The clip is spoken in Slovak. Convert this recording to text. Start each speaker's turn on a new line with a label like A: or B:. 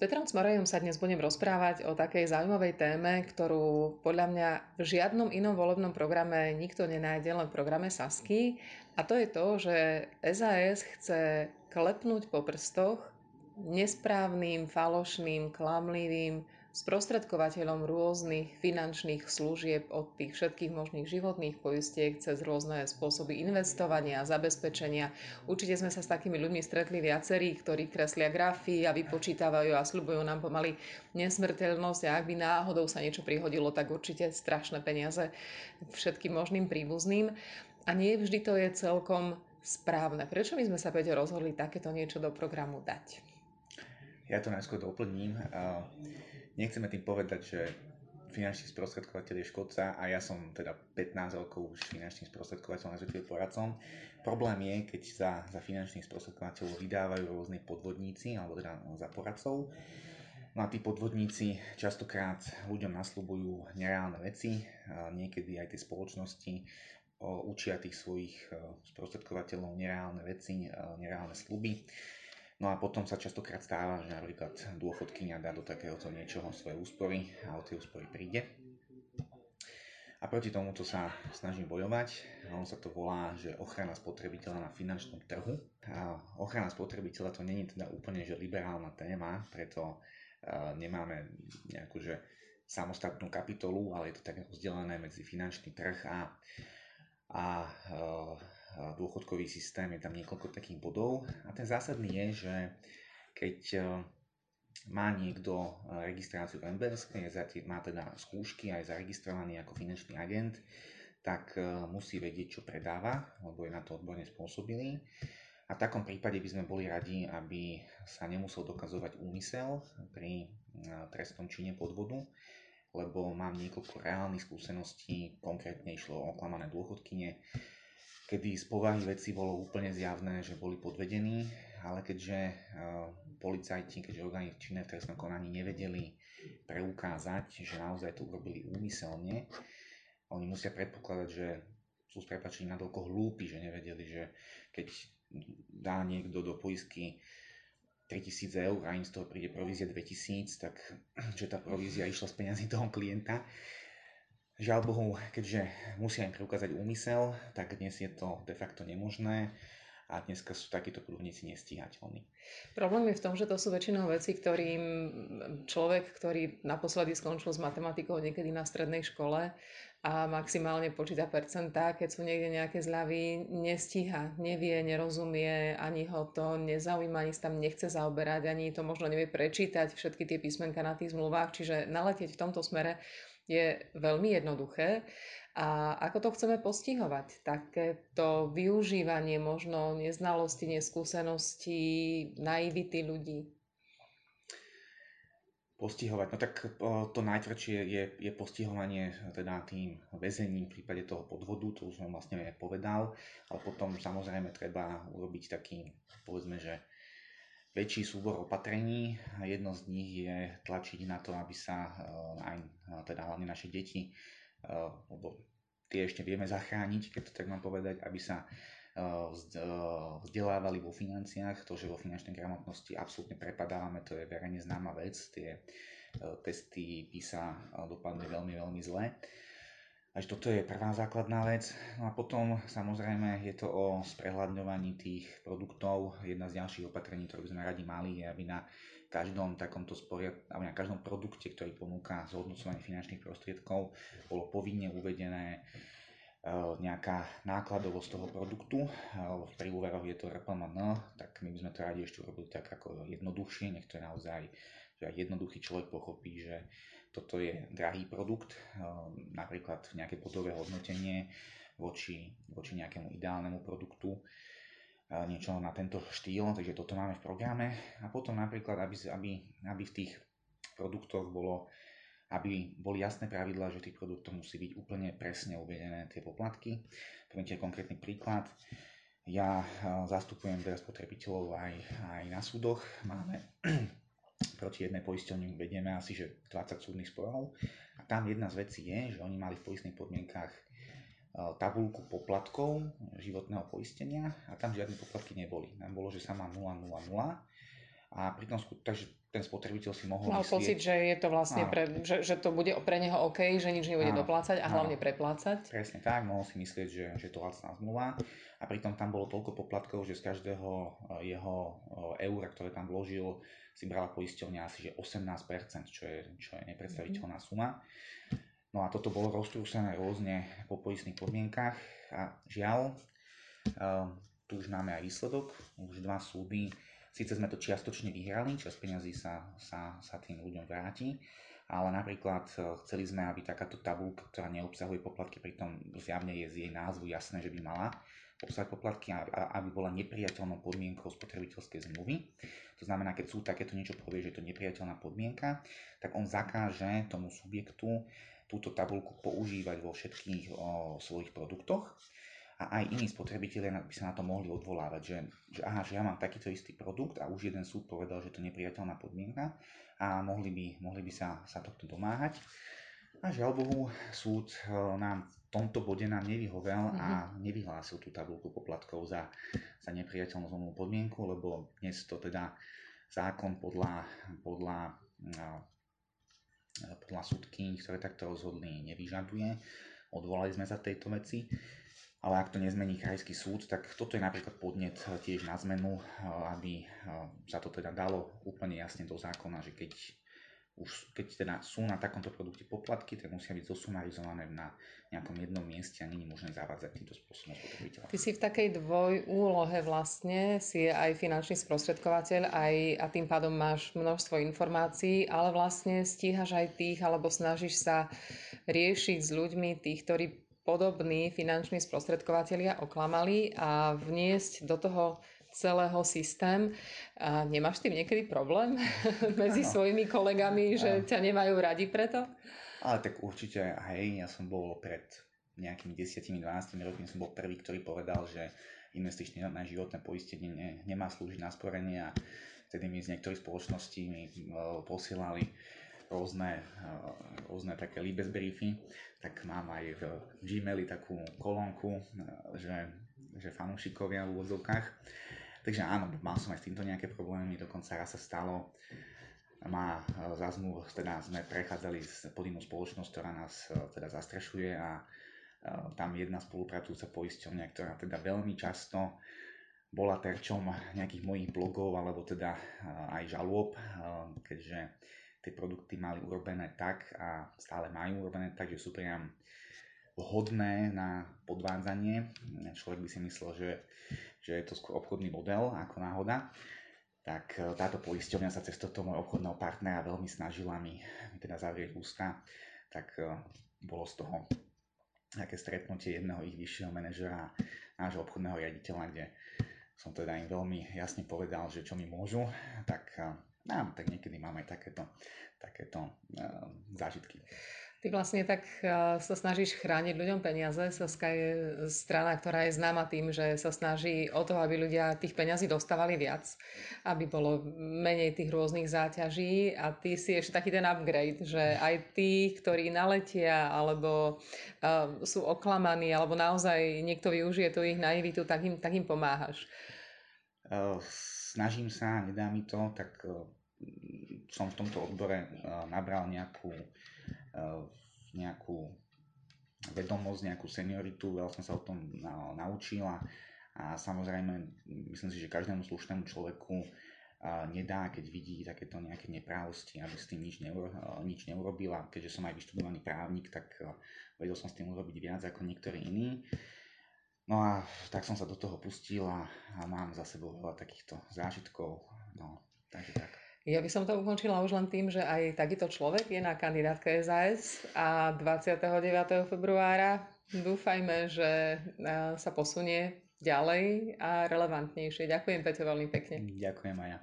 A: Petrom Cmarojom sa dnes budem rozprávať o takej zaujímavej téme, ktorú podľa mňa v žiadnom inom volebnom programe nikto nenájde, len v programe Sasky. A to je to, že SAS chce klepnúť po prstoch nesprávnym, falošným, klamlivým, sprostredkovateľom rôznych finančných služieb od tých všetkých možných životných poistiek cez rôzne spôsoby investovania a zabezpečenia. Určite sme sa s takými ľuďmi stretli viacerí, ktorí kreslia grafy a vypočítavajú a slubujú nám pomaly nesmrteľnosť a ak by náhodou sa niečo prihodilo, tak určite strašné peniaze všetkým možným príbuzným. A nie vždy to je celkom správne. Prečo my sme sa, Peťo, rozhodli takéto niečo do programu dať?
B: Ja to najskôr doplním. Nechceme tým povedať, že finančný sprostredkovateľ je škodca a ja som teda 15 rokov už finančným sprostredkovateľom, respektíve poradcom. Problém je, keď za, za finančných sprostredkovateľov vydávajú rôzne podvodníci alebo teda za poradcov. No a tí podvodníci častokrát ľuďom nasľubujú nereálne veci, niekedy aj tie spoločnosti učia tých svojich sprostredkovateľov nereálne veci, nereálne sluby No a potom sa častokrát stáva, že napríklad dôchodkynia dá do takéhoto niečoho svoje úspory a o tie úspory príde. A proti tomuto sa snažím bojovať. On sa to volá, že ochrana spotrebiteľa na finančnom trhu. A ochrana spotrebiteľa to není teda úplne že liberálna téma, preto nemáme nejakú že samostatnú kapitolu, ale je to tak rozdelené medzi finančný trh a, a dôchodkový systém, je tam niekoľko takých bodov. A ten zásadný je, že keď e, má niekto e, registráciu v MBS, má teda skúšky a je zaregistrovaný ako finančný agent, tak e, musí vedieť, čo predáva, lebo je na to odborne spôsobilý. A v takom prípade by sme boli radi, aby sa nemusel dokazovať úmysel pri trestnom čine podvodu, lebo mám niekoľko reálnych skúseností, konkrétne išlo o oklamané dôchodkyne, kedy z povahy veci bolo úplne zjavné, že boli podvedení, ale keďže uh, policajti, keďže orgány činné v trestnom konaní nevedeli preukázať, že naozaj to urobili úmyselne, oni musia predpokladať, že sú s prepačením nadolko hlúpi, že nevedeli, že keď dá niekto do poisky 3000 eur a im z toho príde provízia 2000, tak že tá provízia išla z peniazy toho klienta, Žiaľ Bohu, keďže musia im preukázať úmysel, tak dnes je to de facto nemožné a dneska sú takíto prúdnici nestíhateľní.
A: Problém je v tom, že to sú väčšinou veci, ktorým človek, ktorý naposledy skončil s matematikou niekedy na strednej škole a maximálne počíta percentá, keď sú niekde nejaké zľavy, nestíha, nevie, nerozumie, ani ho to nezaujíma, ani sa tam nechce zaoberať, ani to možno nevie prečítať všetky tie písmenka na tých zmluvách, čiže naletieť v tomto smere je veľmi jednoduché. A ako to chceme postihovať? Takéto využívanie možno neznalosti, neskúsenosti, naivity ľudí?
B: Postihovať, no tak to najtvrdšie je, je postihovanie teda tým väzením v prípade toho podvodu, to už som vlastne povedal, ale potom samozrejme treba urobiť taký, povedzme, že väčší súbor opatrení. Jedno z nich je tlačiť na to, aby sa eh, aj eh, teda hlavne naše deti, eh, lebo tie ešte vieme zachrániť, keď to tak mám povedať, aby sa vzdelávali vo financiách. To, že vo finančnej gramotnosti absolútne prepadávame, to je verejne známa vec. Tie testy PISA dopadli veľmi, veľmi zle. Až toto je prvá základná vec. No a potom samozrejme je to o sprehľadňovaní tých produktov. Jedna z ďalších opatrení, ktoré by sme radi mali, je, aby na každom takomto sporiad, aby na každom produkte, ktorý ponúka zhodnocovanie finančných prostriedkov, bolo povinne uvedené e, nejaká nákladovosť toho produktu. E, pri úveroch je to RPMN, tak my by sme to radi ešte urobili tak ako jednoduchšie, nech to je naozaj, že aj jednoduchý človek pochopí, že toto je drahý produkt, ehm, napríklad nejaké podové hodnotenie voči, voči nejakému ideálnemu produktu, niečo na tento štýl, takže toto máme v programe. A potom napríklad, aby, aby, aby v tých produktoch bolo aby boli jasné pravidlá, že tých produktov musí byť úplne presne uvedené tie poplatky. Poviem konkrétny príklad. Ja zastupujem teraz spotrebiteľov aj, aj na súdoch. Máme proti jednej poisťovni vedieme asi že 20 súdnych sporov a tam jedna z vecí je, že oni mali v poistných podmienkach e, tabulku poplatkov životného poistenia a tam žiadne poplatky neboli. Tam bolo, že sa má 0, 0, 0 a pri tom, takže ten spotrebiteľ si mohol
A: Mal
B: myslieť...
A: pocit, že je to vlastne pre, že, že to bude pre neho OK, že nič nebude áno, doplácať a hlavne áno. preplácať.
B: Presne tak, mohol si myslieť, že, že to lacná zmluva a pritom tam bolo toľko poplatkov, že z každého eh, jeho eh, eura, ktoré tam vložil, si brala poisťovňa asi že 18%, čo je, čo je nepredstaviteľná mhm. suma. No a toto bolo roztrúsené rôzne po poistných podmienkach a žiaľ, um, tu už máme aj výsledok, už dva súdy Síce sme to čiastočne vyhrali, čas peňazí sa, sa, sa tým ľuďom vráti, ale napríklad e, chceli sme, aby takáto tabulka, ktorá neobsahuje poplatky, pritom zjavne je z jej názvu jasné, že by mala obsahovať poplatky, aby bola nepriateľnou podmienkou spotrebiteľskej zmluvy. To znamená, keď súd takéto niečo povie, že je to nepriateľná podmienka, tak on zakáže tomu subjektu túto tabulku používať vo všetkých o, svojich produktoch a aj iní spotrebitelia by sa na to mohli odvolávať, že, že aha, že ja mám takýto istý produkt a už jeden súd povedal, že to je nepriateľná podmienka a mohli by, mohli by sa, sa tohto domáhať. A žiaľ Bohu, súd nám v tomto bode nám nevyhovel mm-hmm. a mhm. nevyhlásil tú tabulku poplatkov za, za nepriateľnú zlomnú podmienku, lebo dnes to teda zákon podľa, podľa, podľa súdky, ktoré takto rozhodli, nevyžaduje. Odvolali sme sa tejto veci ale ak to nezmení krajský súd, tak toto je napríklad podnet eh, tiež na zmenu, eh, aby eh, sa to teda dalo úplne jasne do zákona, že keď už keď teda sú na takomto produkte poplatky, tak musia byť zosumarizované na nejakom jednom mieste a není možné zavádzať týmto spôsobom spotrebiteľa.
A: Ty si v takej dvojúlohe vlastne, si aj finančný sprostredkovateľ aj, a tým pádom máš množstvo informácií, ale vlastne stíhaš aj tých, alebo snažíš sa riešiť s ľuďmi tých, ktorí podobní finanční sprostredkovateľia oklamali a vniesť do toho celého systém. A nemáš tým niekedy problém medzi no. svojimi kolegami, že ťa nemajú radi preto?
B: Ale tak určite, hej, ja som bol pred nejakými 10-12 rokmi som bol prvý, ktorý povedal, že investičné na životné poistenie ne, nemá slúžiť na sporenie a vtedy mi z niektorých spoločností mi uh, posielali rôzne, uh, rôzne také libesbriefy tak mám aj v Gmaili takú kolónku, že, že fanúšikovia v úvodzovkách. Takže áno, mal som aj s týmto nejaké problémy, dokonca raz sa stalo, má za zmluv, teda sme prechádzali pod inú spoločnosť, ktorá nás teda zastrešuje a tam jedna spolupracujúca poisťovňa, ktorá teda veľmi často bola terčom nejakých mojich blogov alebo teda aj žalôb, keďže tie produkty mali urobené tak a stále majú urobené tak, že sú priam vhodné na podvádzanie. Človek by si myslel, že, že je to skôr obchodný model ako náhoda. Tak e, táto poisťovňa sa cez toto môj obchodného partnera veľmi snažila mi, mi teda zavrieť ústa. Tak e, bolo z toho také stretnutie jedného ich vyššieho manažera, nášho obchodného riaditeľa, kde som teda im veľmi jasne povedal, že čo mi môžu, tak e, No, tak niekedy mám aj takéto, takéto uh, zážitky.
A: Ty vlastne tak uh, sa snažíš chrániť ľuďom peniaze. Saska je strana, ktorá je známa tým, že sa snaží o to, aby ľudia tých peňazí dostávali viac, aby bolo menej tých rôznych záťaží a ty si ešte taký ten upgrade, že aj tí, ktorí naletia alebo uh, sú oklamaní alebo naozaj niekto využije tú ich naivitu, tak im, tak im pomáhaš.
B: Uh, snažím sa, nedá mi to, tak som v tomto odbore nabral nejakú, nejakú vedomosť, nejakú senioritu, veľa som sa o tom naučil a, samozrejme myslím si, že každému slušnému človeku nedá, keď vidí takéto nejaké neprávosti, aby s tým nič, neuro, nič neurobil a keďže som aj vyštudovaný právnik, tak vedel som s tým urobiť viac ako niektorí iní. No a tak som sa do toho pustil a, a mám za sebou veľa takýchto zážitkov. No, takže tak.
A: Ja by som to ukončila už len tým, že aj takýto človek je na kandidátke SAS a 29. februára dúfajme, že sa posunie ďalej a relevantnejšie. Ďakujem Peťo veľmi pekne.
B: Ďakujem aj ja.